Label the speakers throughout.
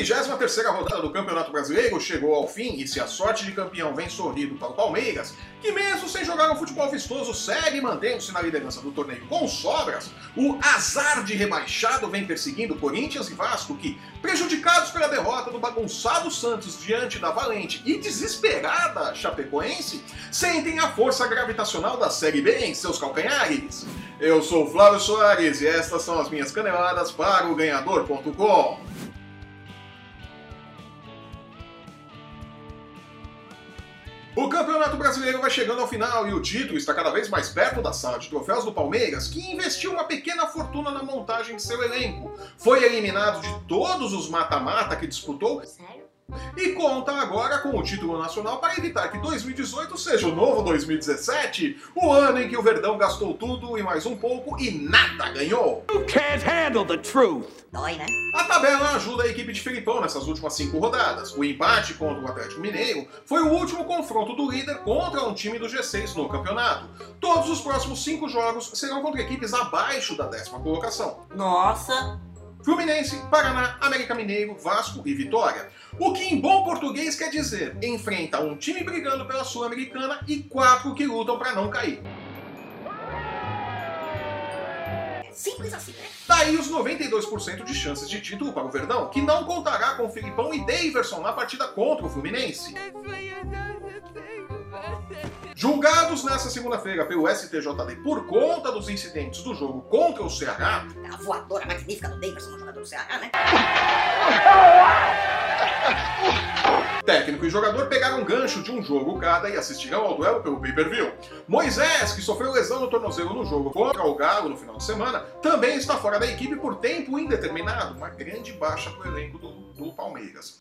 Speaker 1: 33ª rodada do Campeonato Brasileiro chegou ao fim e se a sorte de campeão vem sorrido para o Palmeiras, que mesmo sem jogar um futebol vistoso segue mantendo-se na liderança do torneio com sobras, o azar de rebaixado vem perseguindo Corinthians e Vasco que, prejudicados pela derrota do bagunçado Santos diante da valente e desesperada Chapecoense, sentem a força gravitacional da Série B em seus calcanhares. Eu sou Flávio Soares e estas são as minhas caneladas para o ganhador.com. O Campeonato Brasileiro vai chegando ao final e o título está cada vez mais perto da sala de troféus do Palmeiras, que investiu uma pequena fortuna na montagem de seu elenco. Foi eliminado de todos os mata-mata que disputou.
Speaker 2: Sério?
Speaker 1: E conta agora com o título nacional para evitar que 2018 seja o novo 2017, o ano em que o Verdão gastou tudo e mais um pouco e nada ganhou.
Speaker 3: You can't handle the truth.
Speaker 2: Dói, né?
Speaker 1: A tabela ajuda a equipe de Filipão nessas últimas cinco rodadas. O empate contra o Atlético Mineiro foi o último confronto do líder contra um time do G6 no campeonato. Todos os próximos cinco jogos serão contra equipes abaixo da décima colocação.
Speaker 2: Nossa!
Speaker 1: Fluminense, Paraná, América Mineiro, Vasco e Vitória. O que em bom português quer dizer enfrenta um time brigando pela Sul-Americana e quatro que lutam para não cair.
Speaker 2: Simples assim, né?
Speaker 1: Daí os 92% de chances de título para o Verdão, que não contará com Filipão e Daverson na partida contra o Fluminense. Julgados nessa segunda-feira pelo STJD por conta dos incidentes do jogo contra o Ceará,
Speaker 2: A voadora magnífica do Davidson, jogador do Ceará, né?
Speaker 1: técnico e jogador pegaram um gancho de um jogo cada e assistiram ao duelo pelo pay-per-view. Moisés, que sofreu lesão no tornozelo no jogo contra o Galo no final de semana, também está fora da equipe por tempo indeterminado, uma grande baixa para o elenco do, do Palmeiras.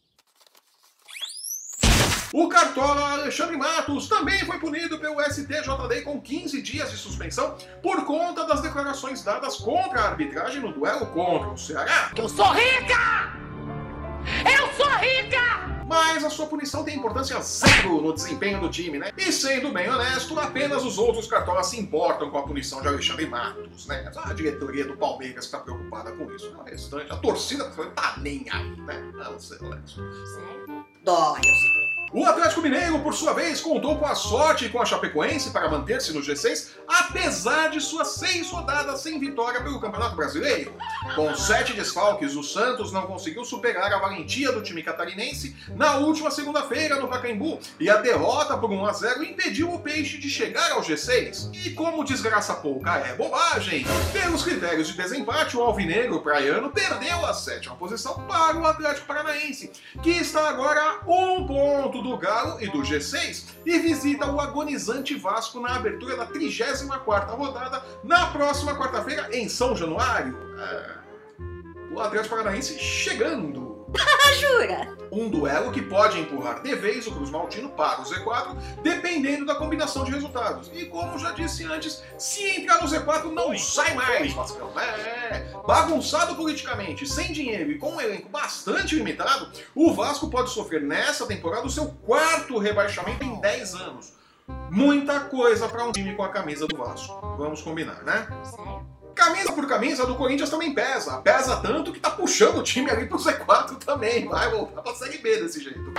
Speaker 1: O cartola Alexandre Matos também foi punido pelo STJD com 15 dias de suspensão por conta das declarações dadas contra a arbitragem no duelo contra o Ceará.
Speaker 3: Eu sou rica! Eu sou rica!
Speaker 1: Mas a sua punição tem importância zero no desempenho do time, né? E sendo bem honesto, apenas os outros cartolas se importam com a punição de Alexandre Matos, né? A diretoria do Palmeiras está preocupada com isso. O restante, a torcida não tá nem aí, né? Não sei, Alex.
Speaker 2: Sério? Dói, eu sei.
Speaker 1: O Atlético Mineiro, por sua vez, contou com a sorte e com a Chapecoense para manter-se no G6, apesar de suas seis rodadas sem vitória pelo Campeonato Brasileiro. Com sete desfalques, o Santos não conseguiu superar a valentia do time catarinense na última segunda-feira no Pacaembu, e a derrota por 1 a 0 impediu o Peixe de chegar ao G6. E como desgraça pouca é bobagem, pelos critérios de desempate, o Alvinegro Praiano perdeu a sétima posição para o Atlético Paranaense, que está agora a um ponto do Galo e do G6 e visita o agonizante Vasco na abertura da 34ª rodada na próxima quarta-feira em São Januário. É, o Atlético Paranaense chegando.
Speaker 2: Jura?
Speaker 1: Um duelo que pode empurrar de vez o Cruz Maltino para o Z4, dependendo da combinação de resultados. E como já disse antes, se entrar no Z4 não sai mais, Vascão. É, bagunçado politicamente, sem dinheiro e com um elenco bastante limitado, o Vasco pode sofrer nessa temporada o seu quarto rebaixamento em 10 anos. Muita coisa para um time com a camisa do Vasco. Vamos combinar, né?
Speaker 2: Sério?
Speaker 1: Camisa por camisa, do Corinthians também pesa. Pesa tanto que tá puxando o time ali pro Z4 também. Vai voltar pra Série B desse jeito.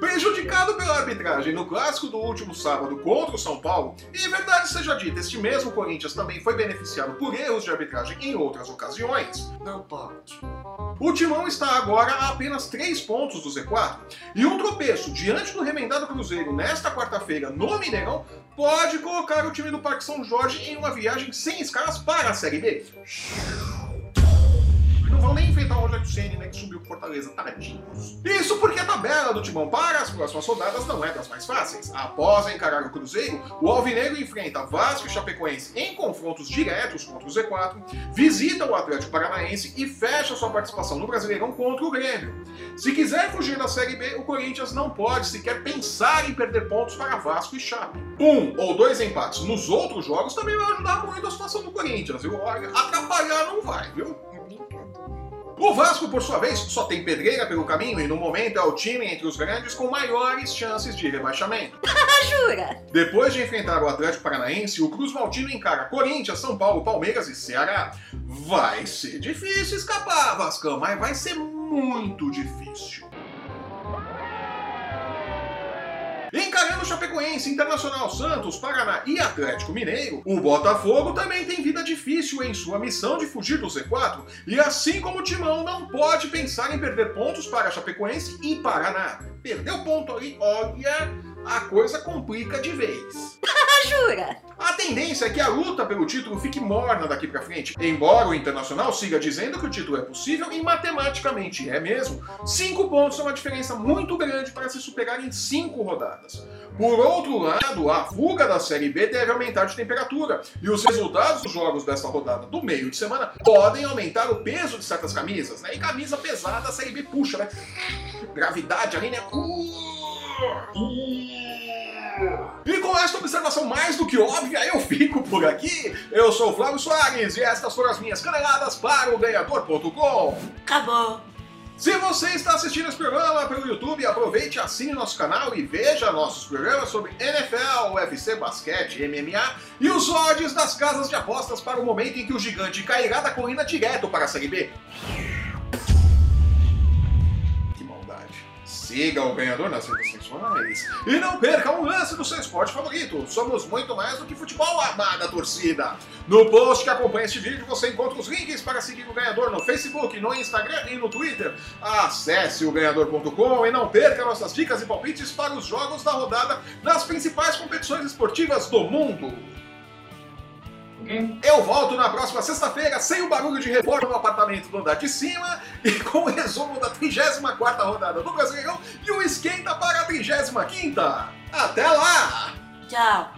Speaker 1: Prejudicado pela arbitragem no clássico do último sábado contra o São Paulo, e verdade seja dita, este mesmo Corinthians também foi beneficiado por erros de arbitragem em outras ocasiões,
Speaker 2: Não pode.
Speaker 1: o Timão está agora a apenas 3 pontos do Z4, e um tropeço diante do remendado Cruzeiro nesta quarta-feira no Mineirão pode colocar o time do Parque São Jorge em uma viagem sem escalas para a Série B. Vão nem enfrentar o Rogério Ceni, né, que subiu com Fortaleza, tadinhos. Isso porque a tabela do Timão para as próximas rodadas não é das mais fáceis. Após encarar o Cruzeiro, o Alvinegro enfrenta Vasco e Chapecoense em confrontos diretos contra o Z4, visita o Atlético Paranaense e fecha sua participação no Brasileirão contra o Grêmio. Se quiser fugir da Série B, o Corinthians não pode sequer pensar em perder pontos para Vasco e Chape. Um ou dois empates nos outros jogos também vai ajudar muito a situação do Corinthians, viu? Olha, atrapalhar não vai, viu? O Vasco, por sua vez, só tem pedreira pelo caminho e no momento é o time entre os grandes com maiores chances de rebaixamento.
Speaker 2: Jura?
Speaker 1: Depois de enfrentar o Atlético Paranaense, o Cruz Maltino encara Corinthians, São Paulo, Palmeiras e Ceará. Vai ser difícil escapar, Vascão, mas vai ser muito difícil. Encarando Chapecoense, Internacional, Santos, Paraná e Atlético Mineiro, o Botafogo também tem vida difícil em sua missão de fugir do Z4 e assim como o Timão não pode pensar em perder pontos para Chapecoense e Paraná. Perdeu ponto ali, olha, a coisa complica de vez.
Speaker 2: Jura?
Speaker 1: A tendência é que a luta pelo título fique morna daqui pra frente, embora o Internacional siga dizendo que o título é possível e matematicamente é mesmo. Cinco pontos são uma diferença muito grande para se superar em cinco rodadas. Por outro lado, a fuga da Série B deve aumentar de temperatura e os resultados dos jogos dessa rodada do meio de semana podem aumentar o peso de certas camisas, né? E camisa pesada a Série B puxa, né? Gravidade ali, né? E com esta observação mais do que óbvia, eu fico por aqui. Eu sou o Flávio Soares e estas foram as minhas caneladas para o ganhador.com.
Speaker 2: Acabou.
Speaker 1: Se você está assistindo esse programa pelo YouTube, aproveite, assine nosso canal e veja nossos programas sobre NFL, UFC, basquete, MMA e os odds das casas de apostas para o momento em que o gigante cairá da colina direto para a Série B. Siga o ganhador nas redes sociais e não perca um lance do seu esporte favorito. Somos muito mais do que futebol, amada torcida. No post que acompanha este vídeo você encontra os links para seguir o ganhador no Facebook, no Instagram e no Twitter. Acesse o ganhador.com e não perca nossas dicas e palpites para os jogos da rodada nas principais competições esportivas do mundo. Eu volto na próxima sexta-feira sem o barulho de reforma no apartamento do andar de cima e com o resumo da 34ª rodada do Brasileirão e o esquenta para a 35ª. Até lá!
Speaker 2: Tchau.